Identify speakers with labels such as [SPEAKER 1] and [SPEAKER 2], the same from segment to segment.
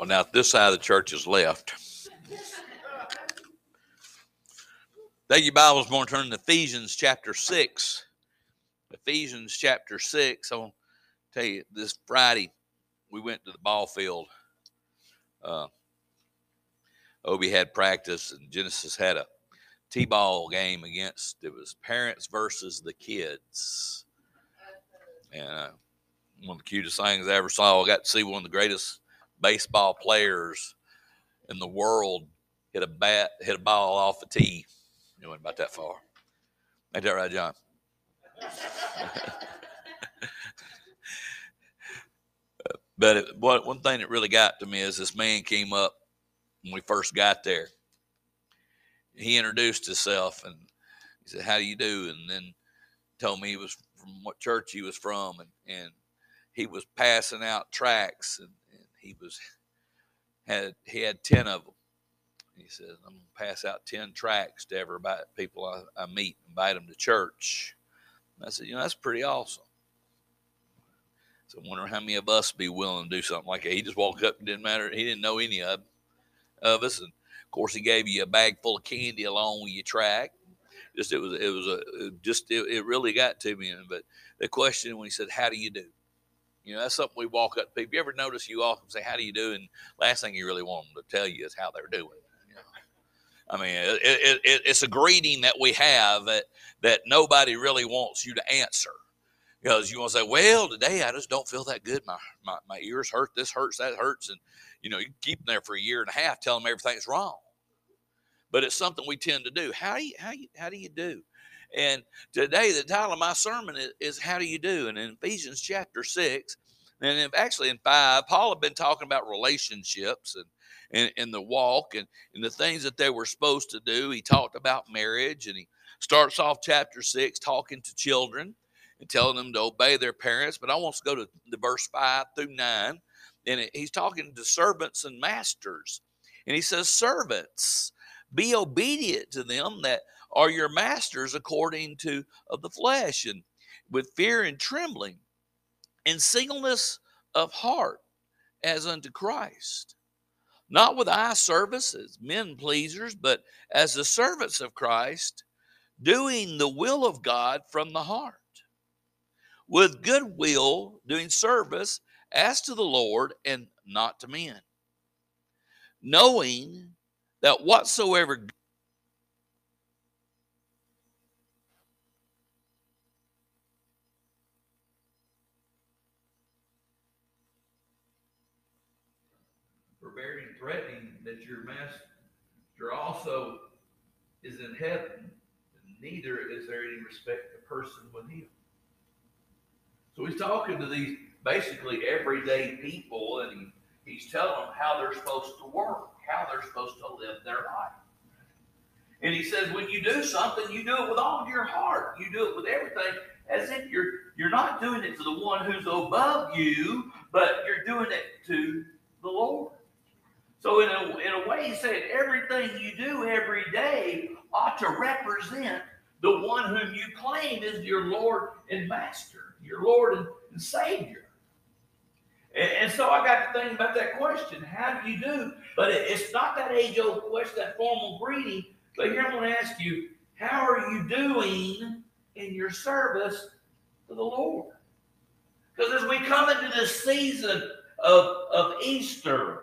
[SPEAKER 1] Well, now this side of the church is left. Thank you, Bibles. More turn to Ephesians chapter 6. Ephesians chapter 6. I want to tell you this Friday, we went to the ball field. Uh, Obi had practice, and Genesis had a t-ball game against it was parents versus the kids, and uh, one of the cutest things I ever saw. I got to see one of the greatest baseball players in the world hit a bat, hit a ball off a tee. It went about that far. Ain't that right, John? but it, what, one thing that really got to me is this man came up when we first got there. He introduced himself and he said, "How do you do?" And then told me he was from what church he was from, and, and he was passing out tracts, and, and he was had he had ten of them he says, I'm to pass out 10 tracts to everybody, people I, I meet, invite them to church. And I said, you know, that's pretty awesome. So I wonder how many of us be willing to do something like that. He just walked up, didn't matter. He didn't know any of, of us. And of course, he gave you a bag full of candy along with your tract. Just it was it was a just it, it really got to me. But the question when he said, "How do you do?" You know, that's something we walk up to people. You ever notice you often say, "How do you do?" And last thing you really want them to tell you is how they're doing. You know? I mean, it, it, it, it's a greeting that we have that, that nobody really wants you to answer. Because you want to say, well, today I just don't feel that good. My, my, my ears hurt. This hurts. That hurts. And, you know, you keep them there for a year and a half, tell them everything's wrong. But it's something we tend to do. How do you, how, you, how do, you do? And today, the title of my sermon is, is How Do You Do? And in Ephesians chapter 6, and actually in 5, Paul had been talking about relationships and and, and the walk and, and the things that they were supposed to do. He talked about marriage and he starts off chapter six talking to children and telling them to obey their parents. But I want to go to the verse five through nine. And it, he's talking to servants and masters. And he says, Servants, be obedient to them that are your masters according to of the flesh, and with fear and trembling, and singleness of heart, as unto Christ. Not with eye service as men pleasers, but as the servants of Christ, doing the will of God from the heart, with good will, doing service as to the Lord and not to men, knowing that whatsoever threatening that your master also is in heaven, neither is there any respect to person with him. So he's talking to these basically everyday people, and he, he's telling them how they're supposed to work, how they're supposed to live their life. And he says, when you do something, you do it with all of your heart. You do it with everything, as if you're you're not doing it to the one who's above you, but you're doing it to the Lord. So, in a, in a way, he said everything you do every day ought to represent the one whom you claim is your Lord and Master, your Lord and, and Savior. And, and, so I got to think about that question how do you do? But it, it's not that age old question, that formal greeting. But here I'm going to ask you how are you doing in your service to the Lord? Because as we come into this season of, of Easter,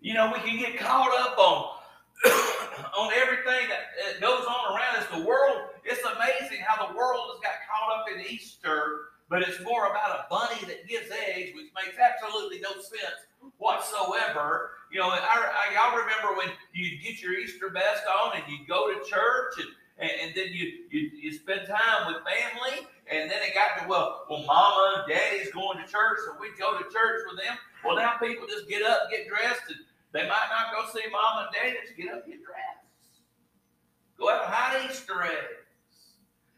[SPEAKER 1] you know, we can get caught up on on everything that, goes on around us. The world, it's amazing how the world has got caught up in Easter, but it's more about a bunny that gives eggs, which makes absolutely no sense whatsoever. You know, I, I, y'all remember when you get your Easter vest on and you go to church and and, and then you, you you spend time with family, and then it got to well, well, mama and daddy's going to church, so we go to church with them. Well, now people just get up, get dressed, and they might not go see mom and dad. Just get up, your dress. Go out and hide Easter eggs.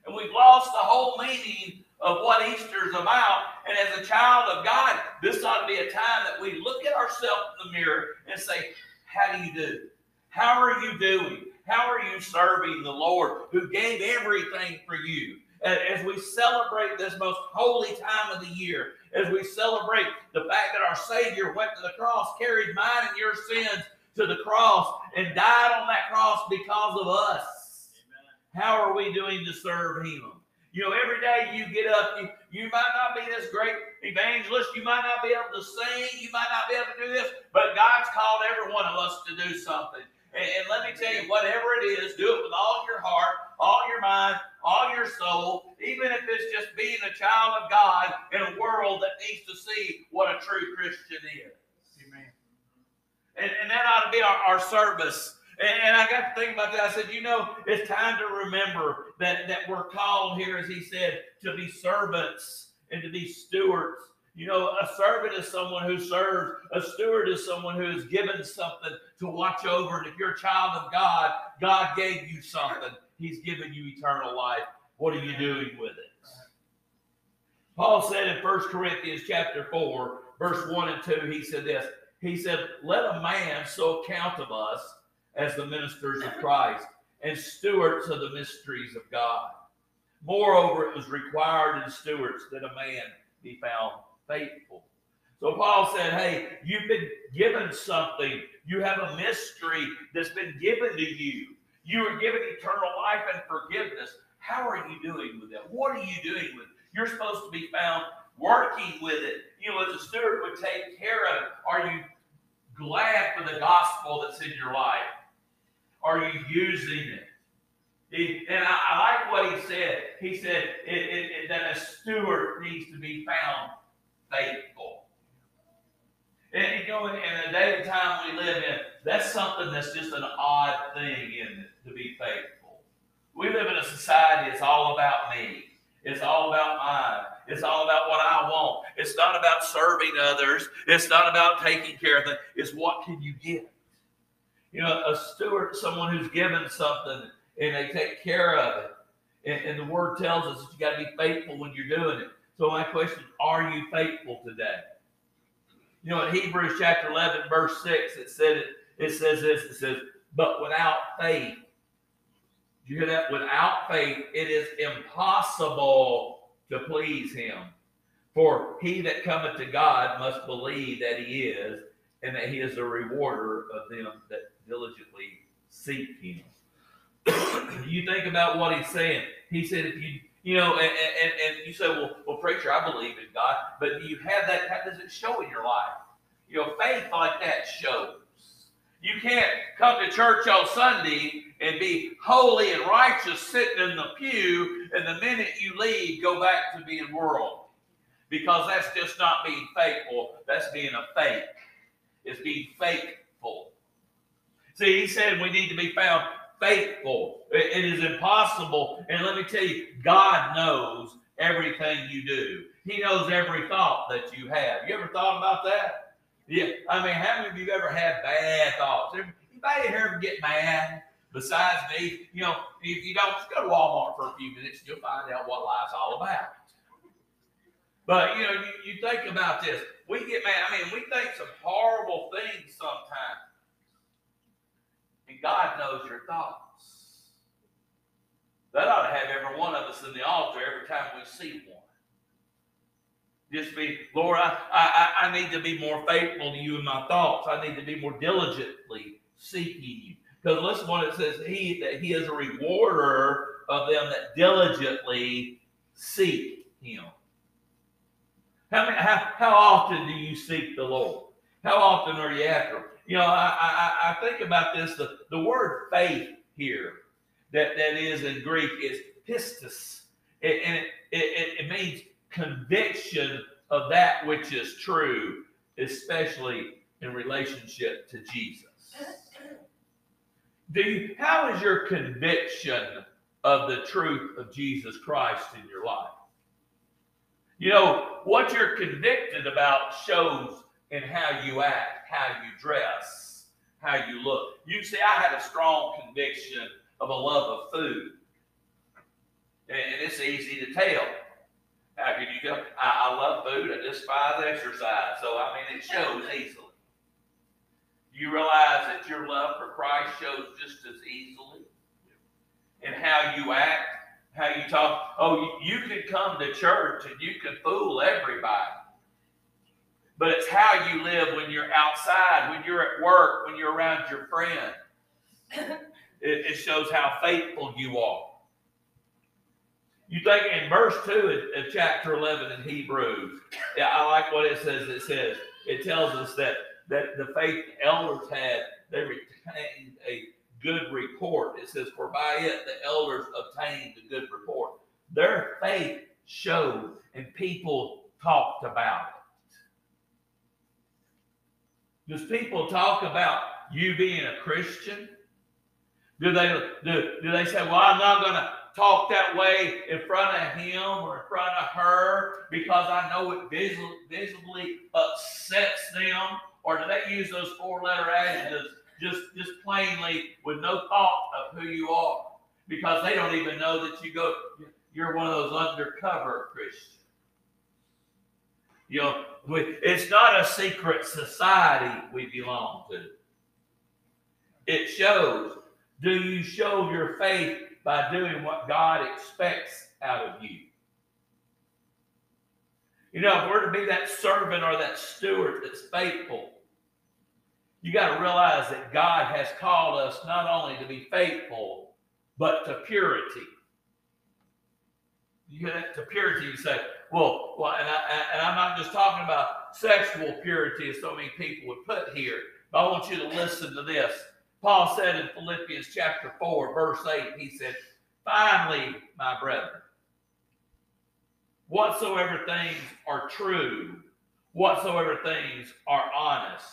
[SPEAKER 1] And we've lost the whole meaning of what Easter is about. And as a child of God, this ought to be a time that we look at ourselves in the mirror and say, How do you do? How are you doing? How are you serving the Lord who gave everything for you? as we celebrate this most holy time of the year, as we celebrate the fact that our Savior went to the cross, carried mine and your sins to the cross, and died on that cross because of us. How are we doing to serve Him? You know, every day you get up, you, you might not be this great evangelist, you might not be able to sing, you might not be able to do this, but God's called every one of us to do something. And, and let me tell you, whatever it is, do it with all your heart, all your mind, all your soul, even if it's just being a child of God in a world that needs to see what a true Christian is. Amen. And, and that ought to be our, our service. And, and I got to think about that. I said, you know, it's time to remember that, that we're called here, as he said, to be servants and to be stewards you know, a servant is someone who serves. A steward is someone who is given something to watch over. And if you're a child of God, God gave you something. He's given you eternal life. What are you doing with it? Paul said in 1 Corinthians chapter 4, verse 1 and 2, he said this. He said, Let a man so count of us as the ministers of Christ and stewards of the mysteries of God. Moreover, it was required in stewards that a man be found faithful. So Paul said, Hey, you've been given something. You have a mystery that's been given to you. You are given eternal life and forgiveness. How are you doing with it? What are you doing with it? You're supposed to be found working with it. You know, as a steward would take care of it. Are you glad for the gospel that's in your life? Are you using it? He, and I, I, like what he said. He said it, it, it, that a steward needs to be found faithful. And you know, in, in the day and time we live in, that's something that's just an odd thing in it, to be faithful. We live in a society, it's all about me. It's all about mine. It's all about what I want. It's not about serving others. It's not about taking care of them. It's what can you get? You know, a steward, someone who's given something and they take care of it. And, and the word tells us that you got to be faithful when you're doing it. So my question, are you faithful today? You know, in Hebrews chapter 11, verse 6, it said it, it says this, it says, but without faith, you hear that? Without faith, it is impossible to please him. For he that cometh to God must believe that he is, and that he is a rewarder of them that diligently seek him. you think about what he's saying. He said, if you you know, and, and, and you say, well, well, preacher, I believe in God, but do you have that? How does it show in your life? You know, faith like that shows. You can't come to church on Sunday and be holy and righteous sitting in the pew, and the minute you leave, go back to being worldly. Because that's just not being faithful, that's being a fake. It's being faithful. See, he said we need to be found faithful. It is impossible. And let me tell you, God knows everything you do. He knows every thought that you have. You ever thought about that? Yeah. I mean, how many of you ever had bad thoughts? Anybody here ever get mad? Besides me, you know, if you don't, just go to Walmart for a few minutes you'll find out what life's all about. But you know, you, you think about this. We get mad. I mean, we think some horrible things sometimes. And God knows your thoughts. That ought to have every one of us in the altar every time we see one. Just be, Lord, I, I, I need to be more faithful to you in my thoughts. I need to be more diligently seeking you. Because listen what it says, he that he is a rewarder of them that diligently seek him. How, many, how, how often do you seek the Lord? How often are you after him? You know, I, I, I think about this. The, the word faith here that, that is in Greek is pistis. It, and it, it, it means conviction of that which is true, especially in relationship to Jesus. Do you, how is your conviction of the truth of Jesus Christ in your life? You know, what you're convicted about shows in how you act, how you dress, how you look. You see, I had a strong conviction of a love of food. And it's easy to tell. How can you go? I, I love food. I despise exercise. So, I mean, it shows easily. You realize that your love for Christ shows just as easily in how you act, how you talk. Oh, you, you can come to church and you can fool everybody. But it's how you live when you're outside, when you're at work, when you're around your friend. it, it shows how faithful you are. You think in verse 2 of chapter 11 in Hebrews, yeah, I like what it says. It says, it tells us that, that the faith elders had, they retained a good report. It says, For by it the elders obtained a good report. Their faith showed, and people talked about it. Does people talk about you being a Christian? Do they do, do they say, Well, I'm not going to talk that way in front of him or in front of her because I know it visibly upsets them? Or do they use those four letter adjectives just just plainly with no thought of who you are because they don't even know that you go you're one of those undercover Christians. You know, it's not a secret society we belong to. It shows. Do you show your faith by doing what God expects out of you? You know, if we're to be that servant or that steward that's faithful, you got to realize that God has called us not only to be faithful, but to purity. You get to purity, you say, well, well and, I, and I'm not just talking about sexual purity, as so many people would put here, but I want you to listen to this. Paul said in Philippians chapter 4, verse 8, he said, Finally, my brethren, whatsoever things are true, whatsoever things are honest,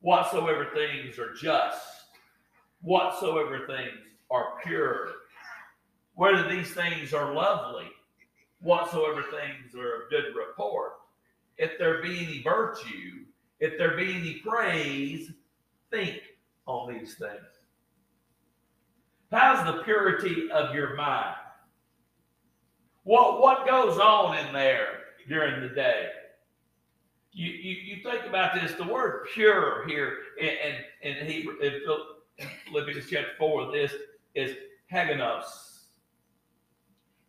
[SPEAKER 1] whatsoever things are just, whatsoever things are pure, whether these things are lovely, whatsoever things are of good report, if there be any virtue, if there be any praise, think on these things. How's the purity of your mind? What, what goes on in there during the day? you, you, you think about this, the word pure here in, in, in Hebrew, in Philippians chapter 4, this is haginos.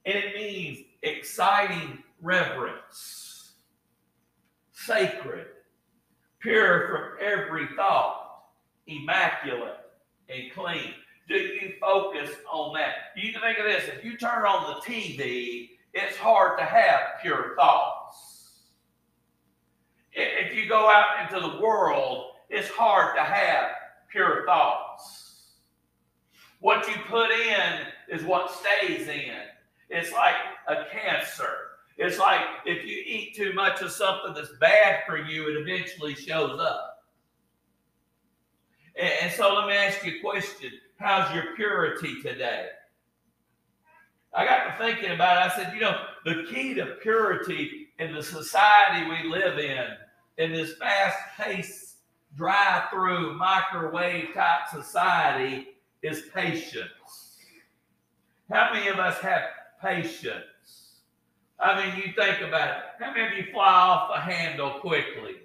[SPEAKER 1] And it means exciting reverence, sacred, pure from every thought, immaculate, and clean. Do you focus on that? You can think of this if you turn on the TV, it's hard to have pure thoughts if you go out into the world, it's hard to have pure thoughts. What you put in is what stays in. It's like a cancer. It's like if you eat too much of something that's bad for you, it eventually shows up. And, so let me ask you a question How's your purity today? I got to thinking about it. I said, you know, the key to purity in the society we live in, in this fast paced, drive through, microwave type society, is patience. How many of us have patience? I mean, you think about it. How many of you fly off the handle quickly?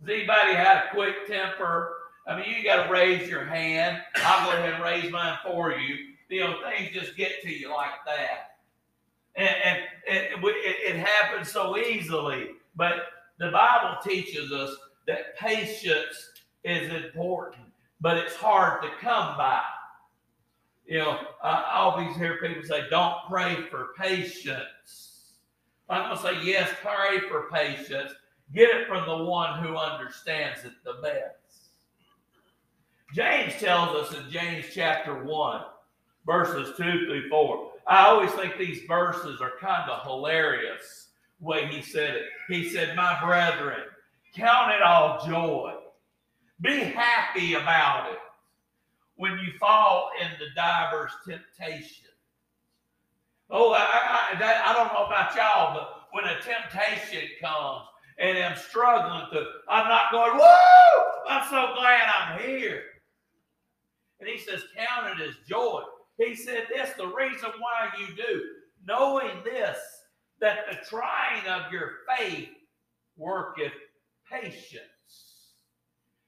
[SPEAKER 1] Does anybody have a quick temper? I mean, you got to raise your hand. I'll go ahead and raise mine for you. You know, things just get to you like that. And, and, and it, it happens so easily. But the Bible teaches us that patience is important, but it's hard to come by. You know, I always hear people say, don't pray for patience. I'm going to say, yes, pray for patience. Get it from the one who understands it the best. James tells us in James chapter 1, verses 2 through 4. I always think these verses are kind of hilarious way he said it. He said, My brethren, count it all joy. Be happy about it when you fall into divers temptation. Oh, I, I, that, I don't know about y'all, but when a temptation comes and I'm struggling to, I'm not going, whoa, I'm so glad I'm here. And he says, count it as joy. He said this, the reason why you do, knowing this, that the trying of your faith worketh patience.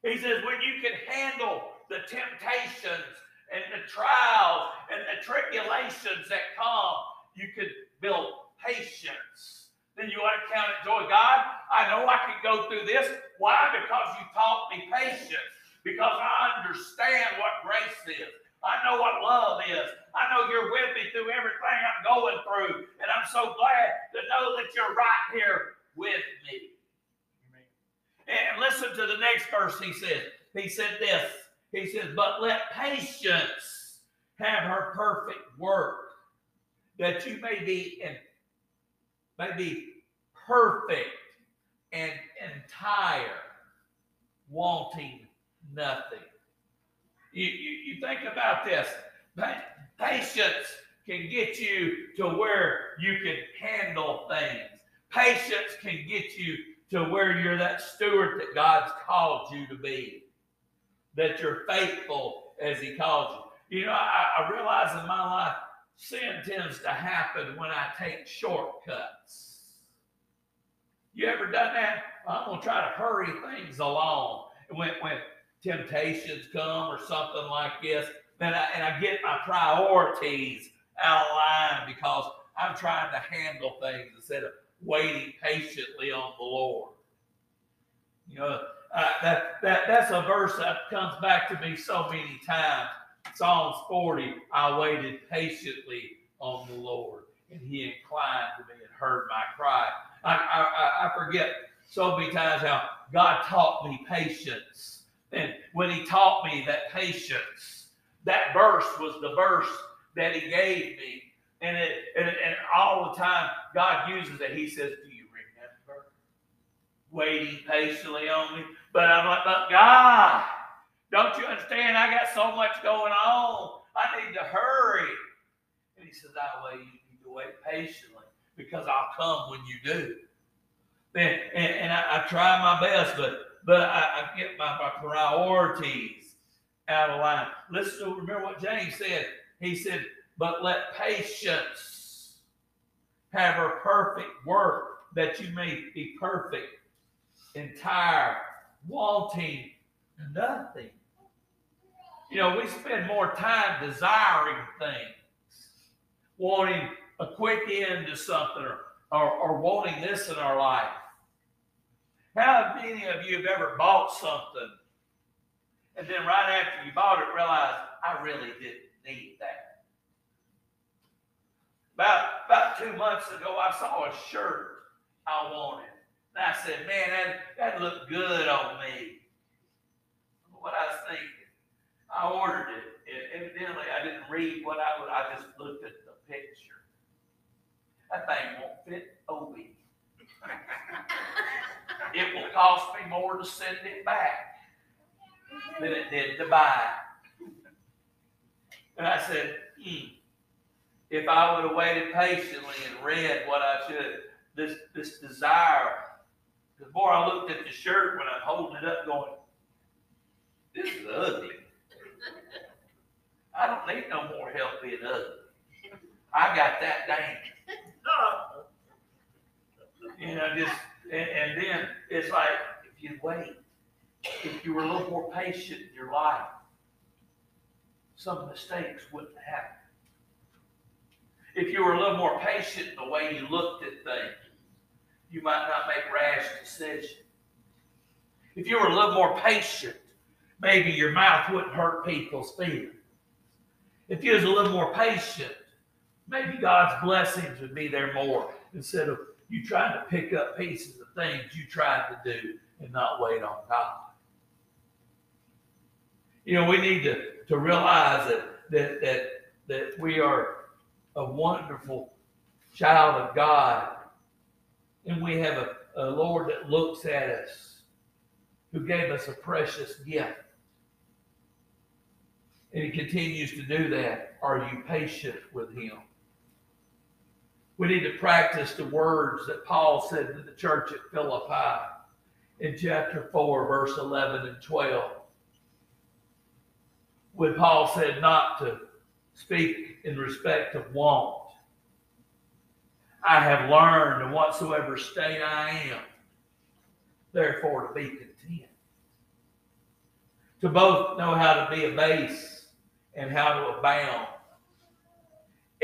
[SPEAKER 1] He says, when you can handle the temptations and the trials and the tribulations that come, you can build patience. Then you want to count it joy. God, I know I can go through this. Why? Because you taught me patience. Because I understand what grace is. I know what love is. I know you're with me through everything I'm going through. And I'm so glad to know that you're right here with me. And listen to the next verse he said. He said this. He says, But let patience have her perfect work, that you may be in, may be perfect and entire, wanting nothing. You, you, you think about this. Patience can get you to where you can handle things. Patience can get you to where you're that steward that God's called you to be, that you're faithful as He calls you. You know, I, I realize in my life, sin tends to happen when I take shortcuts. You ever done that? I'm going to try to hurry things along. When, when temptations come or something like this, and I, and I get my priorities out of line because I'm trying to handle things instead of waiting patiently on the Lord. You know, uh, that, that that's a verse that comes back to me so many times. Psalms 40, I waited patiently on the Lord, and he inclined to me and heard my cry. I, I, I forget so many times how God taught me patience. And when he taught me that patience, that verse was the verse that he gave me. And, it, and, and all the time, God uses it. He says, Do you remember waiting patiently on me? But I'm like, But God, don't you understand? I got so much going on. I need to hurry. And he says, That way you need to wait patiently because I'll come when you do. And, and, and I, I, try my best, but but I, I get my, my priorities out of line. To remember what James said. He said, but let patience have her perfect work, that you may be perfect, entire, wanting nothing. You know, we spend more time desiring things, wanting a quick end to something, or, or, or wanting this in our life. How many of you have ever bought something and then right after you bought it realized I really didn't need that? About, about two months ago, I saw a shirt I wanted. And I said, man, that, that looked good on me. What I was thinking, I ordered it. And evidently, I didn't read what I would, I just looked at the picture. That thing won't fit a Obi. it will cost me more to send it back than it did to buy. And I said, hmm if I would have waited patiently and read what I should, this this desire. The more I looked at the shirt when I'm holding it up, going, "This is ugly." I don't need no more help being ugly. I got that dang. You know, just and, and then it's like if you wait, if you were a little more patient in your life, some mistakes wouldn't happen if you were a little more patient in the way you looked at things, you might not make rash decisions. If you were a little more patient, maybe your mouth wouldn't hurt people's feelings. If you was a little more patient, maybe God's blessings would be there more instead of you trying to pick up pieces of things you tried to do and not wait on God. You know, we need to, to realize that, that that that we are a wonderful child of God. And we have a, a Lord that looks at us, who gave us a precious gift. And He continues to do that. Are you patient with Him? We need to practice the words that Paul said to the church at Philippi in chapter 4, verse 11 and 12. When Paul said not to speak in respect of want. I have learned in whatsoever state I am, therefore to be content. To both know how to be abased and how to abound.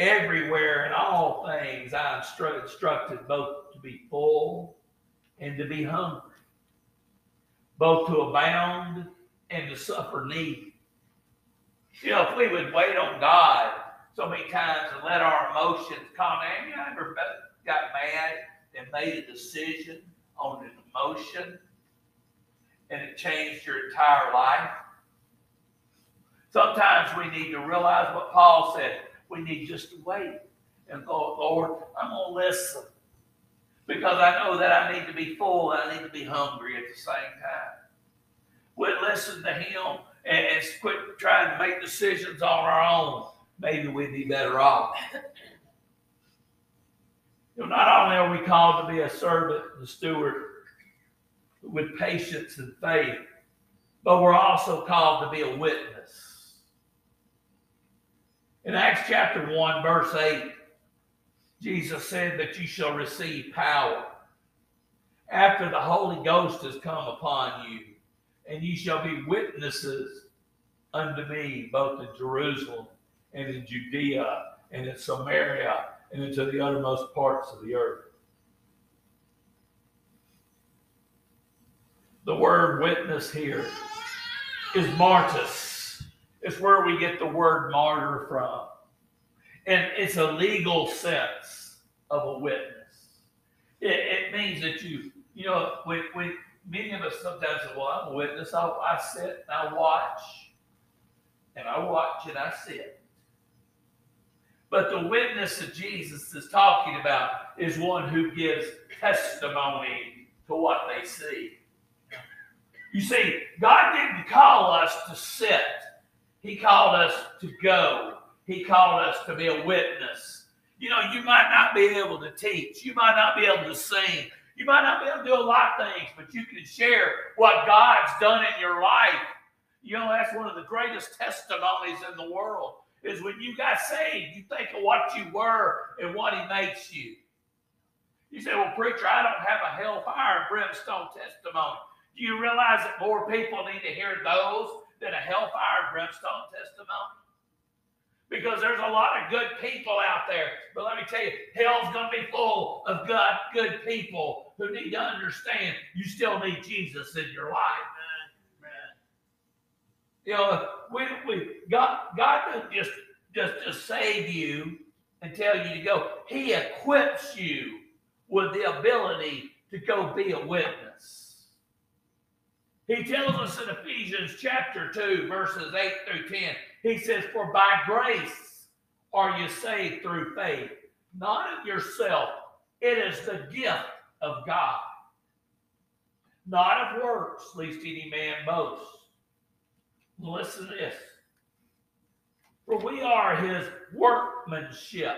[SPEAKER 1] Everywhere in all things, I instru- instructed both to be full and to be hungry, both to abound and to suffer need. You know, if we would wait on God so many times and let our emotions calm down, you ever got mad and made a decision on an emotion and it changed your entire life? Sometimes we need to realize what Paul said. We need just to wait and go, Lord, I'm going to listen because I know that I need to be full and I need to be hungry at the same time. We'll listen to Him and, quit trying to make decisions on our own. Maybe we'd be better off. you know, not only are we called to be a servant and a steward with patience and faith, but we're also called to be a witness. In Acts chapter 1, verse 8, Jesus said that you shall receive power after the Holy Ghost has come upon you, and you shall be witnesses unto me, both in Jerusalem and in Judea and in Samaria and into the uttermost parts of the earth. The word witness here is martus. It's where we get the word martyr from. And it's a legal sense of a witness. It, it means that you, you know, we, we, many of us sometimes say, well, I'm a witness. I, I sit and I watch, and I watch and I sit. But the witness that Jesus is talking about is one who gives testimony to what they see. You see, God didn't call us to sit he called us to go. He called us to be a witness. You know, you might not be able to teach. You might not be able to sing. You might not be able to do a lot of things, but you can share what God's done in your life. You know, that's one of the greatest testimonies in the world is when you got saved, you think of what you were and what he makes you. You say, well, preacher, I don't have a hellfire and brimstone testimony. Do you realize that more people need to hear those than a hellfire brimstone testimony? Because there's a lot of good people out there. But let me tell you, hell's going to be full of good, good people who need to understand you still need Jesus in your life. You know, we, we God, God doesn't just, just, just save you and tell you to go. He equips you with the ability to go be a witness. He tells us in Ephesians chapter 2, verses 8 through 10, he says, For by grace are you saved through faith, not of yourself. It is the gift of God, not of works, lest any man boast. Listen to this. For we are his workmanship,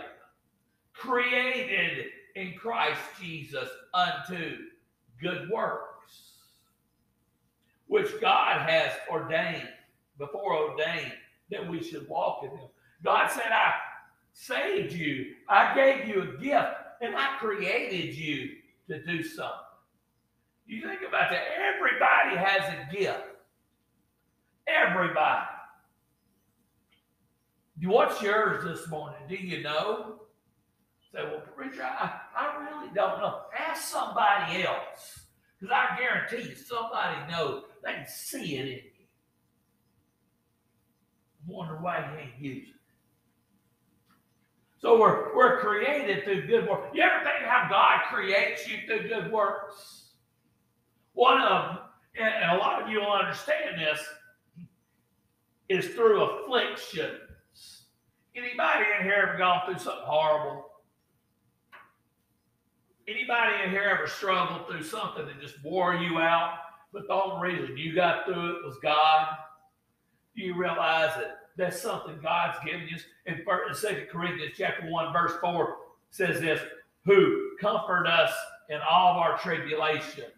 [SPEAKER 1] created in Christ Jesus unto good works which God has ordained, before ordained, that we should walk in them. God said, I saved you, I gave you a gift, and I created you to do something. You think about that. Everybody has a gift. Everybody. What's yours this morning? Do you know? Say, well, preacher, I, I really don't know. Ask somebody else. Because I guarantee you, somebody knows. They can see it in you. Wonder why you ain't using it. So we're, we're created through good works. You ever think how God creates you through good works? One of them, and a lot of you will understand this, is through afflictions. Anybody in here ever gone through something horrible? Anybody in here ever struggled through something that just wore you out, but the only reason you got through it was God? Do you realize that that's something God's given you? In 2 Corinthians chapter 1, verse 4 says this, who comfort us in all of our tribulations,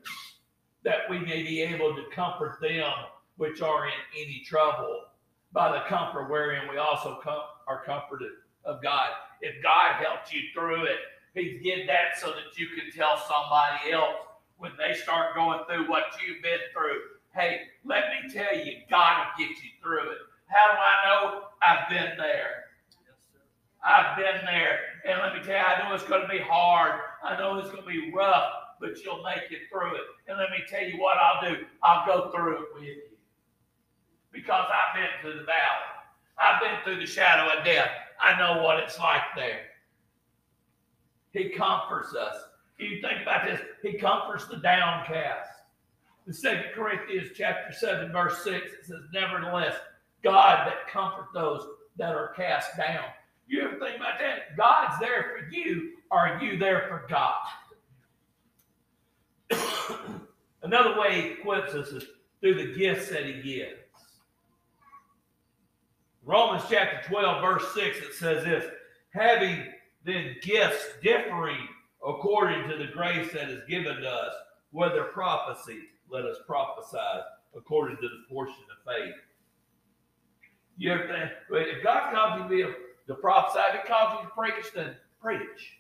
[SPEAKER 1] that we may be able to comfort them which are in any trouble by the comfort wherein we also com- are comforted of God. If God helped you through it, He's did that so that you can tell somebody else when they start going through what you've been through. Hey, let me tell you, God will get you through it. How do I know? I've been there. I've been there. And let me tell you, I know it's going to be hard. I know it's going to be rough, but you'll make it through it. And let me tell you what I'll do. I'll go through it with you. Because I've been through the valley. I've been through the shadow of death. I know what it's like there. He comforts us. You think about this. He comforts the downcast. In 2 Corinthians chapter 7, verse 6, it says, Nevertheless, God that comfort those that are cast down. You ever think about that? God's there for you. Are you there for God? Another way he equips us is through the gifts that he gives. Romans chapter 12, verse 6, it says this having then gifts differing according to the grace that is given to us, whether prophecy, let us prophesy according to the portion of faith. You if God calls you to prophesy, if He calls you to preach, then preach.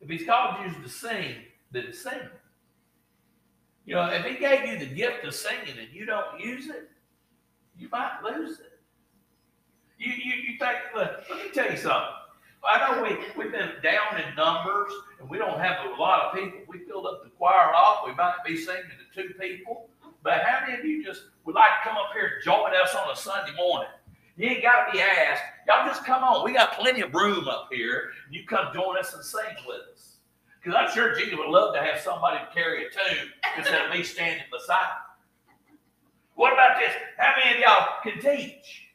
[SPEAKER 1] If He's called you to sing, then sing. You know, if He gave you the gift of singing and you don't use it, you might lose it. You, you, you think, look, let me tell you something. I know we, we've been down in numbers and we don't have a lot of people. We filled up the choir off. We might be singing to two people. But how many of you just would like to come up here and join us on a Sunday morning? You ain't got to be asked. Y'all just come on. We got plenty of room up here. You come join us and sing with us. Because I'm sure Jesus would love to have somebody to carry a tune instead of me standing beside What about this? How many of y'all can teach?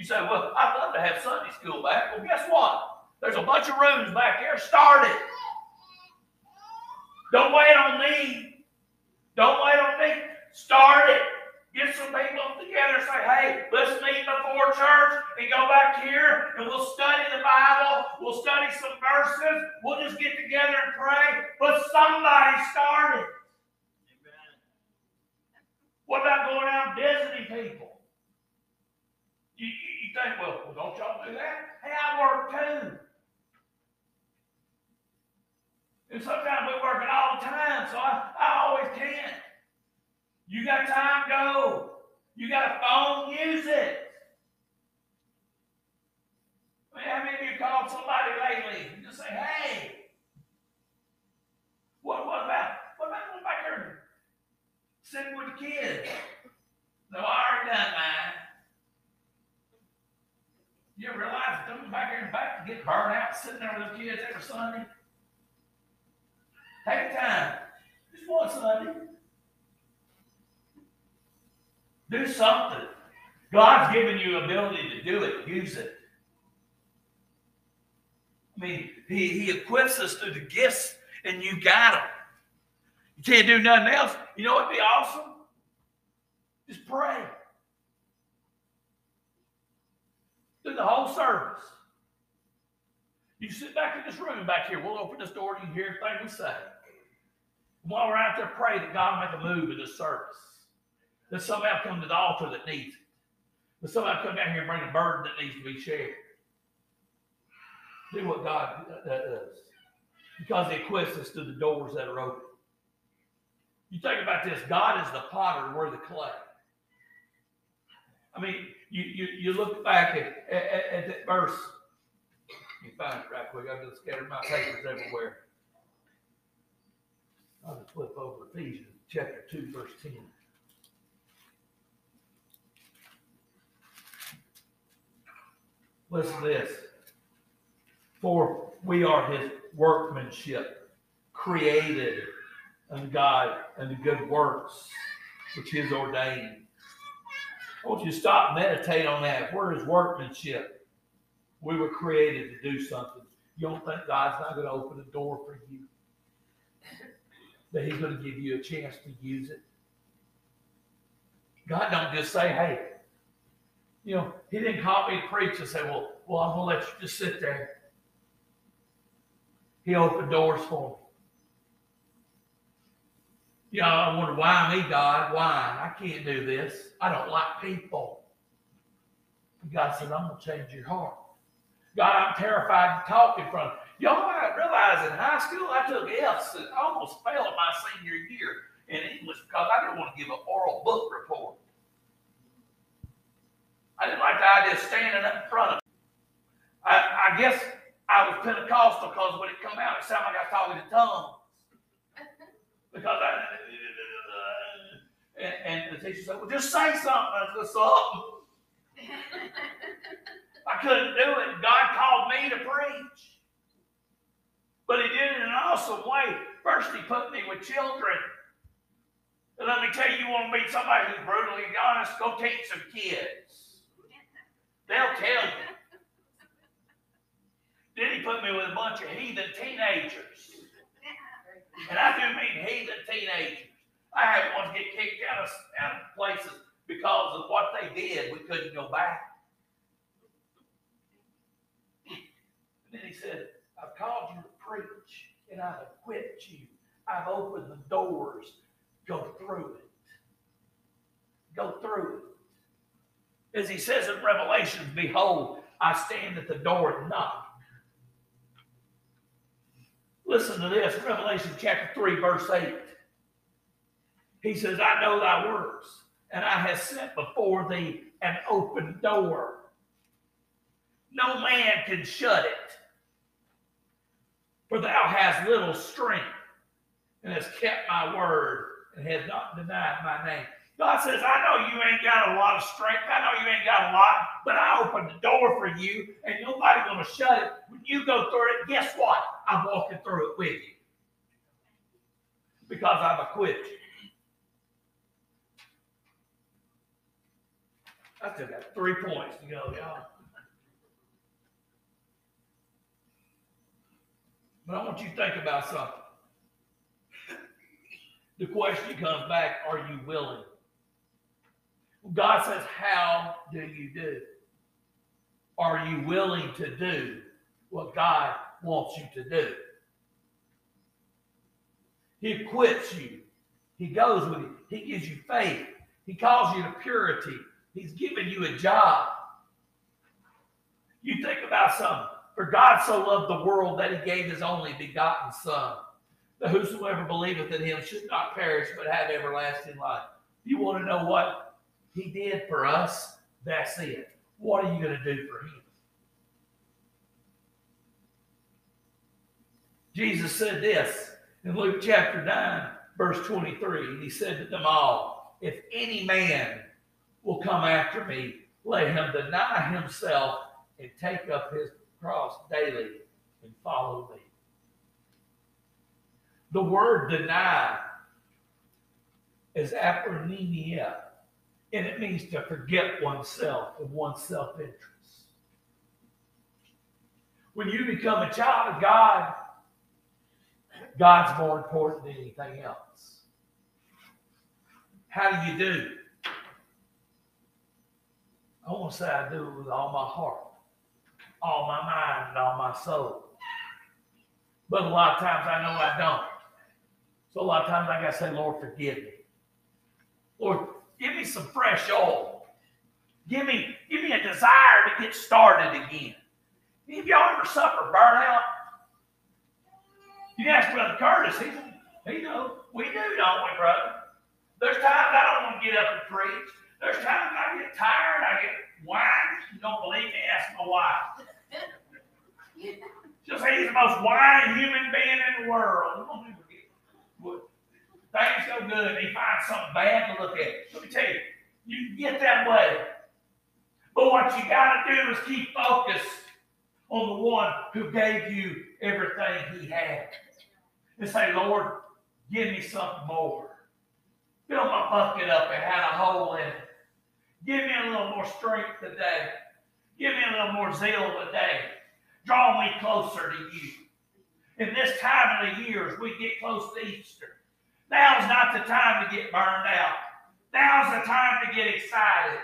[SPEAKER 1] You say, well, I'd love to have Sunday school back. Well, guess what? There's a bunch of rooms back here. Start it. Don't wait on me. Don't wait on me. Start it. Get some people together and say, hey, let's meet before church and go back here and we'll study the Bible. We'll study some verses. We'll just get together and pray. But somebody started. Amen. What about going out visiting people? You, you, you think, well, well, don't y'all do that? Hey, I work too. And sometimes we're working all the time, so I, I always can't. You got time, go. You got a phone, use it. I mean, how many of you called somebody lately and just say, hey, what, what about, what about going back there and sitting with the kids? No, I already done mine. You ever realize that them and get burned out sitting there with the kids every Sunday? Take time. Just one Sunday. Do something. God's given you ability to do it. Use it. I mean, he, he equips us through the gifts, and you got them. You can't do nothing else. You know what'd be awesome? Just pray. Through the whole service. You sit back in this room back here. We'll open this door and you hear everything we say. While we're out there, pray that God will make a move in this service. That somebody come to the altar that needs it. That somebody come down here and bring a burden that needs to be shared. Do what God uh, uh, does. Because He equips us to the doors that are open. You think about this God is the potter and we're the clay. I mean, you, you, you look back at, at, at that verse. You find it right quick. I've just scattered my papers everywhere. I'll just flip over Ephesians chapter 2, verse 10. Listen to this. For we are his workmanship, created unto God and the good works which he has ordained. I want you to stop and meditate on that. Where is workmanship? We were created to do something. You don't think God's not going to open a door for you? that he's going to give you a chance to use it. God don't just say, hey, you know, he didn't call me to preach and say, well, well, I'm going to let you just sit there. He opened doors for me. You know, I wonder why me, God? Why? I can't do this. I don't like people. God said, I'm going to change your heart. God, I'm terrified to talk in front of Y'all might realize in high school I took F's and almost failed my senior year in English because I didn't want to give an oral book report. I didn't like the idea of standing up in front of. I, I guess I was Pentecostal because when it come out, it sounded like I was talking in tongues. Because I, and, and the teacher said, well, just say something. I said, something. I couldn't do it. God me to preach. But he did it in an awesome way. First, he put me with children. And let me tell you, you want to meet somebody who's brutally honest, go teach some kids. They'll tell you. Then he put me with a bunch of heathen teenagers. And I do mean heathen teenagers. I had ones get kicked out of, out of places because of what they did. We couldn't go back. And then he said, I've called you to preach, and I've equipped you. I've opened the doors. Go through it. Go through it. As he says in Revelation, behold, I stand at the door and knock. Listen to this, Revelation chapter 3, verse 8. He says, I know thy works, and I have set before thee an open door. No man can shut it. For thou hast little strength, and hast kept my word, and hast not denied my name. God says, I know you ain't got a lot of strength. I know you ain't got a lot, but I opened the door for you, and nobody's going to shut it. When you go through it, guess what? I'm walking through it with you. Because I've equipped you. I still got three points to go, y'all. But I want you to think about something. The question comes back are you willing? God says, How do you do? Are you willing to do what God wants you to do? He equips you, He goes with you, He gives you faith, He calls you to purity, He's given you a job. You think about something. For God so loved the world that he gave his only begotten Son, that whosoever believeth in him should not perish but have everlasting life. You want to know what he did for us? That's it. What are you going to do for him? Jesus said this in Luke chapter 9, verse 23. He said to them all, If any man will come after me, let him deny himself and take up his cross daily and follow me. The word deny is aphronemia, and it means to forget oneself and one's self interest. When you become a child of God, God's more important than anything else. How do you do? I want to say I do it with all my heart, all my mind, and all my soul. But a lot of times I know I don't. So a lot of times I got to say, Lord, forgive me. Lord, give me some fresh oil. Give me, give me a desire to get started again. Any of y'all ever suffer burnout? You can ask Brother Curtis. He, he knows. We do, don't we, brother? There's times I don't want to get up and preach. There's times I get tired, I get whiny. You don't believe me? Ask my wife. She'll say he's the most whiny human being in the world. Things go good, he finds something bad to look at. Let me tell you, you get that way. But what you got to do is keep focused on the one who gave you everything he had. And say, Lord, give me something more. Fill my bucket up and had a hole in it. Give me a little more strength today. Give me a little more zeal today. Draw me closer to you. In this time of the year, as we get close to Easter, now's not the time to get burned out. Now's the time to get excited.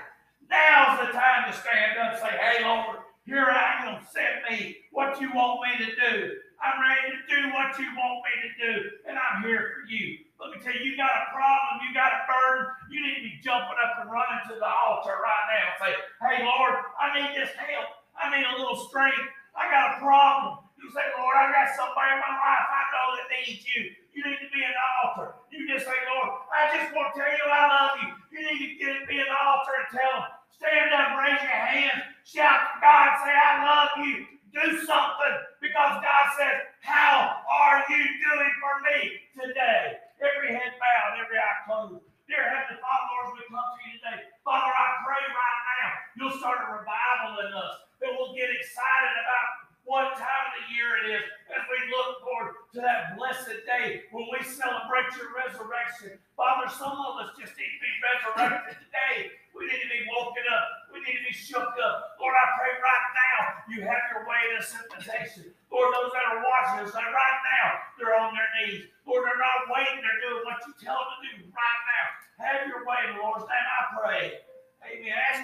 [SPEAKER 1] Now's the time to stand up and say, Hey, Lord, here I am. Send me what you want me to do. I'm ready to do what you want me to do, and I'm here for you. Let me tell you, you got a problem, you got a burden, you need to be jumping up and running to the altar right now and say, Hey, Lord, I need this help. I need a little strength. I got a problem. You say, Lord, I got somebody in my life I know that needs you. You need to be an altar. You just say, Lord, I just want to tell you I love you. You need to get be an altar and tell them, Stand up, raise your hands, shout to God, say, I love you. Do something because God says, How are you doing for me today? Every head bowed, every eye closed. Dear Heavenly Father, Lord, we come to you today, Father, I pray right now you'll start a revival in us, that we'll get excited about what time of the year it is as we look forward to that blessed day when we celebrate your resurrection. Father, some of us just need to be resurrected today. We need to be woken up. We need to be shook up. Lord, I pray right now you have your way in this invitation. Lord, those that are watching us, that right now they're on their knees. Lord, they're not waiting. They're doing what you tell them to do right now. Have your way, Lord. And I pray.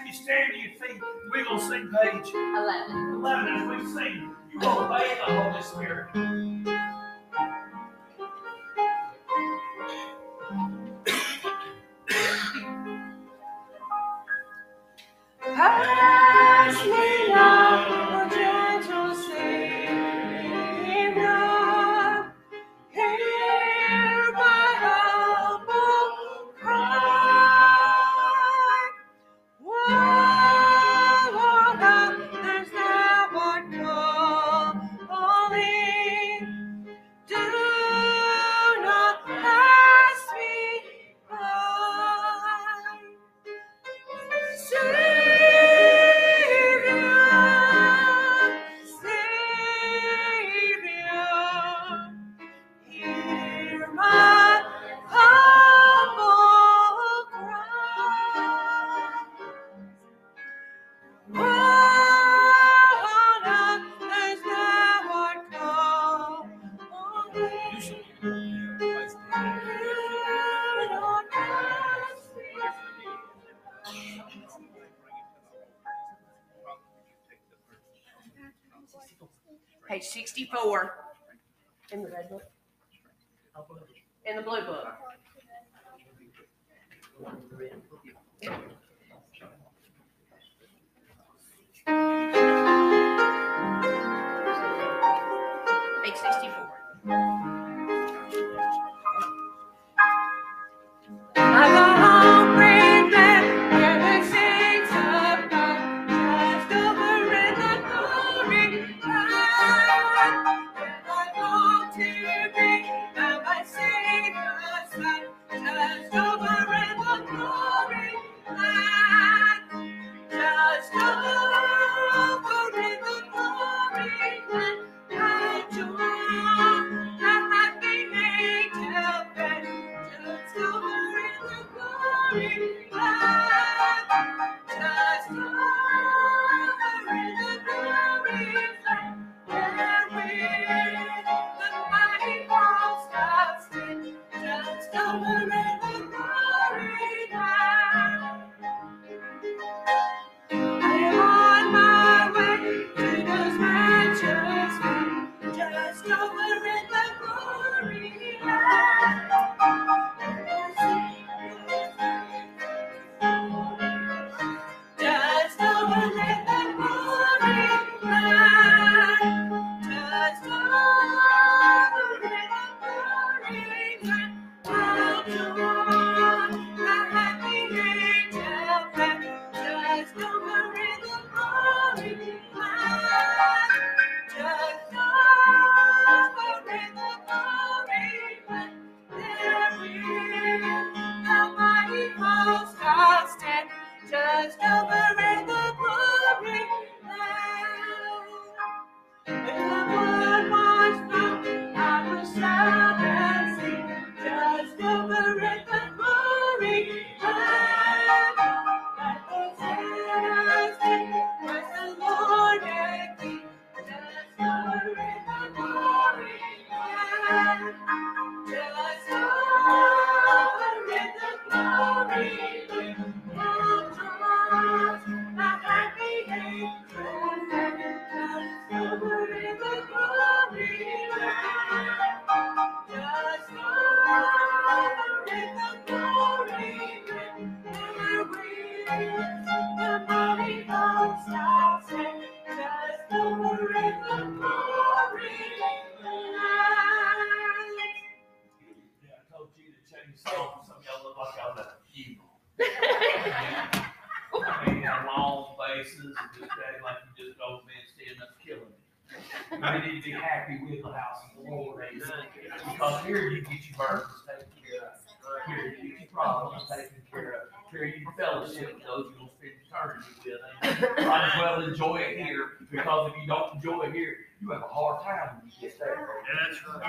[SPEAKER 1] You stand to your feet, we're going to sing page
[SPEAKER 2] 11.
[SPEAKER 1] 11 as we sing. You obey the Holy Spirit.
[SPEAKER 2] Pass me not, Page sixty-four. In the red book? In the blue book.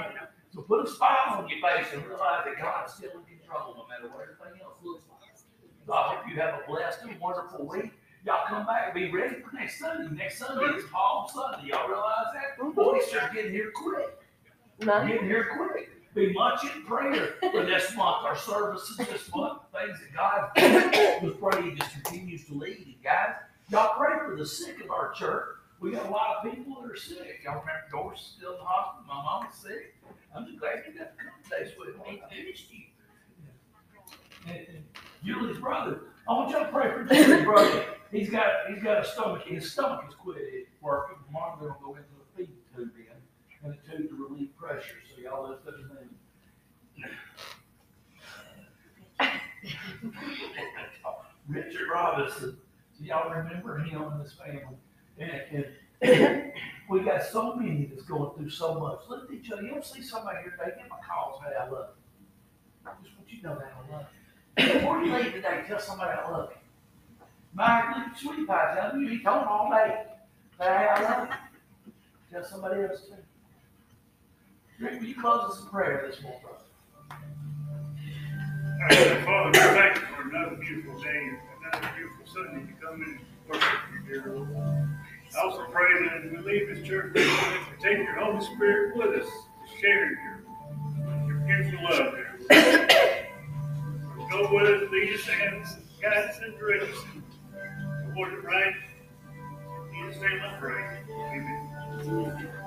[SPEAKER 3] Right.
[SPEAKER 1] So put a smile on your face and realize that God is still in control, no matter what everything else looks like. So I hope you have a blessed and wonderful week. Y'all come back and be ready for next Sunday. Next Sunday is Palm Sunday. Y'all realize that? Boy, it's just getting here quick. Getting here quick. Be much in prayer for this month, our services this month, things that God was praying just continues to lead. And guys, y'all pray for the sick of our church. We got a lot of people that are sick. Y'all remember Doris still in the hospital? My mom's sick. I'm just glad you got to come today with me. I missed you. And, and Julie's brother. I want y'all to pray for Julie's brother. He's got he's got a stomach. His stomach is quit working. Tomorrow they're gonna go into a feed tube in and a tube to relieve pressure. So y'all lift up his name. Richard Robinson. Do y'all remember him and his family. And, and we got so many that's going through so much. Look at each other. You don't see somebody here today, give them a call, say I love you. I just want you to know that I love you. Before you leave today, tell somebody I love you. Mike, look at Sweetie Pie, tell you told him all day. Say, hey, I love you. Tell somebody else too. Rick, will you close us in prayer this morning, brother?
[SPEAKER 3] Father, we thank you for another beautiful day, another beautiful Sunday to come in and worship you, dear Lord. I also pray that as we leave this church, take your Holy Spirit with us to share your, your beautiful love, Lord. Go with us, lead us, and guide us and direct us toward the right. In Jesus' name I pray. Amen.